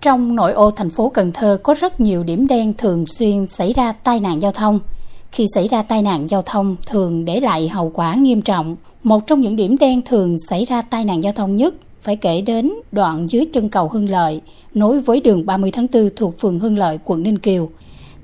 Trong nội ô thành phố Cần Thơ có rất nhiều điểm đen thường xuyên xảy ra tai nạn giao thông. Khi xảy ra tai nạn giao thông thường để lại hậu quả nghiêm trọng. Một trong những điểm đen thường xảy ra tai nạn giao thông nhất phải kể đến đoạn dưới chân cầu Hưng Lợi, nối với đường 30 tháng 4 thuộc phường Hưng Lợi, quận Ninh Kiều.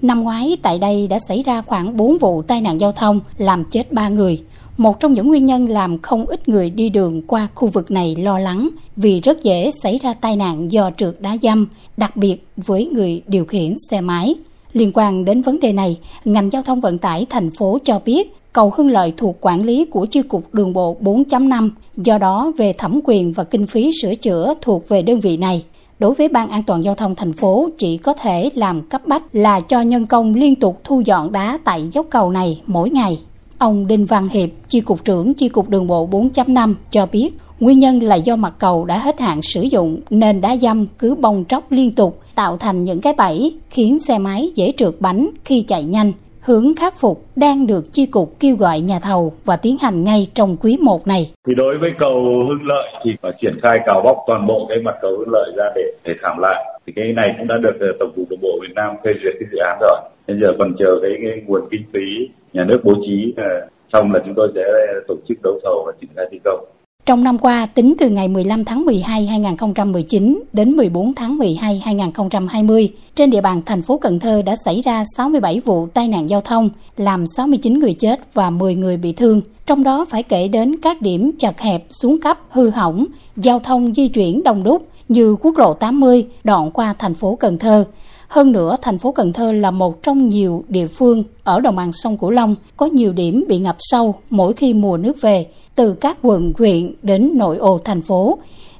Năm ngoái tại đây đã xảy ra khoảng 4 vụ tai nạn giao thông làm chết 3 người. Một trong những nguyên nhân làm không ít người đi đường qua khu vực này lo lắng vì rất dễ xảy ra tai nạn do trượt đá dăm, đặc biệt với người điều khiển xe máy. Liên quan đến vấn đề này, ngành giao thông vận tải thành phố cho biết cầu Hưng Lợi thuộc quản lý của chi cục đường bộ 4.5, do đó về thẩm quyền và kinh phí sửa chữa thuộc về đơn vị này. Đối với Ban An toàn Giao thông thành phố chỉ có thể làm cấp bách là cho nhân công liên tục thu dọn đá tại dốc cầu này mỗi ngày. Ông Đinh Văn Hiệp, chi cục trưởng chi cục đường bộ 4.5 cho biết nguyên nhân là do mặt cầu đã hết hạn sử dụng nên đá dăm cứ bong tróc liên tục tạo thành những cái bẫy khiến xe máy dễ trượt bánh khi chạy nhanh. Hướng khắc phục đang được chi cục kêu gọi nhà thầu và tiến hành ngay trong quý 1 này. Thì đối với cầu Hưng Lợi thì phải triển khai cào bóc toàn bộ cái mặt cầu Hưng Lợi ra để để thảm lại. Thì cái này cũng đã được ờ, Tổng cục Đường bộ Việt Nam phê duyệt cái dự án rồi. Bây giờ còn chờ cái, cái nguồn kinh phí nhà nước bố trí ờ, xong là chúng tôi sẽ tổ chức đấu thầu và triển khai thi công. Trong năm qua, tính từ ngày 15 tháng 12 2019 đến 14 tháng 12 2020, trên địa bàn thành phố Cần Thơ đã xảy ra 67 vụ tai nạn giao thông, làm 69 người chết và 10 người bị thương. Trong đó phải kể đến các điểm chật hẹp, xuống cấp, hư hỏng, giao thông di chuyển đông đúc như quốc lộ 80 đoạn qua thành phố Cần Thơ, hơn nữa, thành phố Cần Thơ là một trong nhiều địa phương ở đồng bằng sông Cửu Long có nhiều điểm bị ngập sâu mỗi khi mùa nước về, từ các quận, huyện đến nội ô thành phố.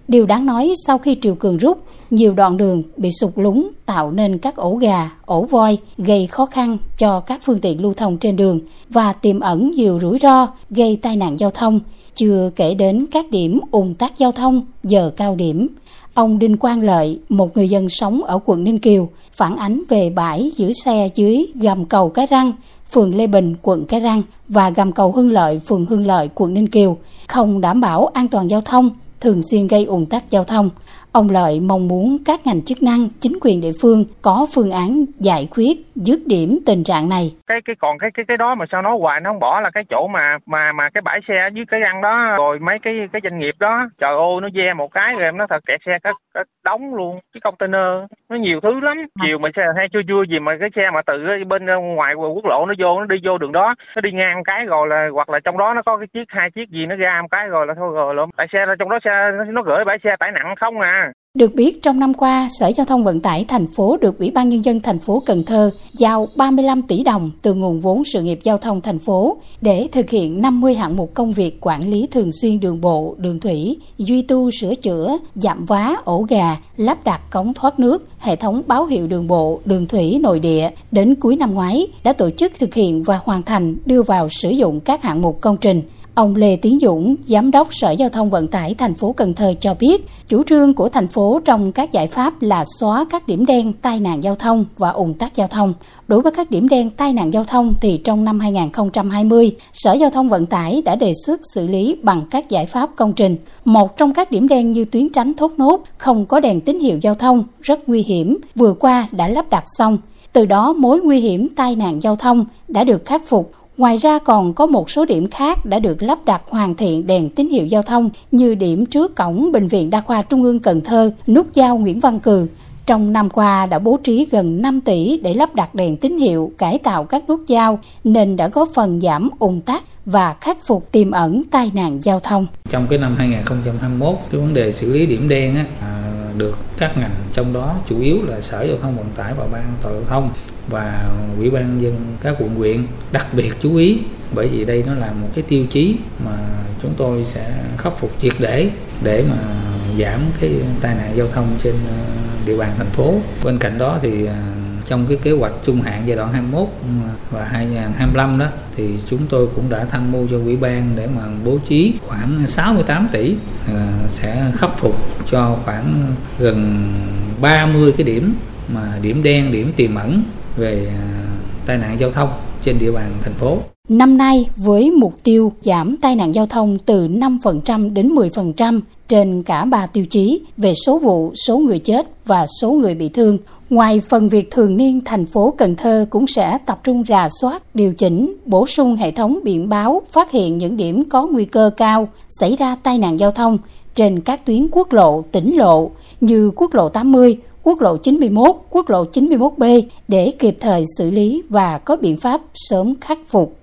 Điều đáng nói sau khi triều cường rút, nhiều đoạn đường bị sụt lún tạo nên các ổ gà, ổ voi gây khó khăn cho các phương tiện lưu thông trên đường và tiềm ẩn nhiều rủi ro gây tai nạn giao thông, chưa kể đến các điểm ùn tắc giao thông giờ cao điểm. Ông Đinh Quang Lợi, một người dân sống ở quận Ninh Kiều, phản ánh về bãi giữ xe dưới gầm cầu Cái Răng, phường Lê Bình, quận Cái Răng và gầm cầu Hưng Lợi, phường Hưng Lợi, quận Ninh Kiều, không đảm bảo an toàn giao thông, thường xuyên gây ủng tắc giao thông. Ông Lợi mong muốn các ngành chức năng, chính quyền địa phương có phương án giải quyết dứt điểm tình trạng này. Cái cái còn cái cái cái đó mà sao nói hoài nó không bỏ là cái chỗ mà mà mà cái bãi xe dưới cái răng đó rồi mấy cái cái doanh nghiệp đó. Trời ơi nó ve một cái rồi nó thật kẹt xe cái, cái đóng luôn. Cái container nó nhiều thứ lắm. Chiều mà xe hay chưa chưa gì mà cái xe mà từ bên ngoài quốc lộ nó vô nó đi vô đường đó nó đi ngang cái rồi là hoặc là trong đó nó có cái chiếc hai chiếc gì nó ra một cái rồi là thôi rồi lộn tại xe trong đó xe nó gửi bãi xe tải nặng không à được biết trong năm qua, Sở Giao thông Vận tải thành phố được Ủy ban nhân dân thành phố Cần Thơ giao 35 tỷ đồng từ nguồn vốn sự nghiệp giao thông thành phố để thực hiện 50 hạng mục công việc quản lý thường xuyên đường bộ, đường thủy, duy tu sửa chữa, giảm vá, ổ gà, lắp đặt cống thoát nước, hệ thống báo hiệu đường bộ, đường thủy nội địa. Đến cuối năm ngoái đã tổ chức thực hiện và hoàn thành đưa vào sử dụng các hạng mục công trình Ông Lê Tiến Dũng, Giám đốc Sở Giao thông Vận tải thành phố Cần Thơ cho biết, chủ trương của thành phố trong các giải pháp là xóa các điểm đen tai nạn giao thông và ủng tắc giao thông. Đối với các điểm đen tai nạn giao thông thì trong năm 2020, Sở Giao thông Vận tải đã đề xuất xử lý bằng các giải pháp công trình. Một trong các điểm đen như tuyến tránh thốt nốt, không có đèn tín hiệu giao thông, rất nguy hiểm, vừa qua đã lắp đặt xong. Từ đó mối nguy hiểm tai nạn giao thông đã được khắc phục Ngoài ra còn có một số điểm khác đã được lắp đặt hoàn thiện đèn tín hiệu giao thông như điểm trước cổng Bệnh viện Đa khoa Trung ương Cần Thơ, nút giao Nguyễn Văn Cừ. Trong năm qua đã bố trí gần 5 tỷ để lắp đặt đèn tín hiệu, cải tạo các nút giao nên đã góp phần giảm ủng tắc và khắc phục tiềm ẩn tai nạn giao thông. Trong cái năm 2021, cái vấn đề xử lý điểm đen á, à, được các ngành trong đó chủ yếu là Sở Giao thông Vận tải và Ban An toàn giao thông và ủy ban dân các quận huyện đặc biệt chú ý bởi vì đây nó là một cái tiêu chí mà chúng tôi sẽ khắc phục triệt để để mà giảm cái tai nạn giao thông trên ờ, địa bàn thành phố. Bên cạnh đó thì ờ, trong cái kế hoạch trung hạn giai đoạn 21 và 2025 đó thì chúng tôi cũng đã tham mưu cho ủy ban để mà bố trí khoảng 68 tỷ ờ, sẽ khắc phục cho khoảng gần 30 cái điểm mà điểm đen, điểm tiềm ẩn về à, tai nạn giao thông trên địa bàn thành phố. Năm nay với mục tiêu giảm tai nạn giao thông từ 5% đến 10%, trên cả ba tiêu chí về số vụ, số người chết và số người bị thương. Ngoài phần việc thường niên, thành phố Cần Thơ cũng sẽ tập trung rà soát, điều chỉnh, bổ sung hệ thống biển báo, phát hiện những điểm có nguy cơ cao xảy ra tai nạn giao thông trên các tuyến quốc lộ, tỉnh lộ như quốc lộ 80, quốc lộ 91, quốc lộ 91B để kịp thời xử lý và có biện pháp sớm khắc phục.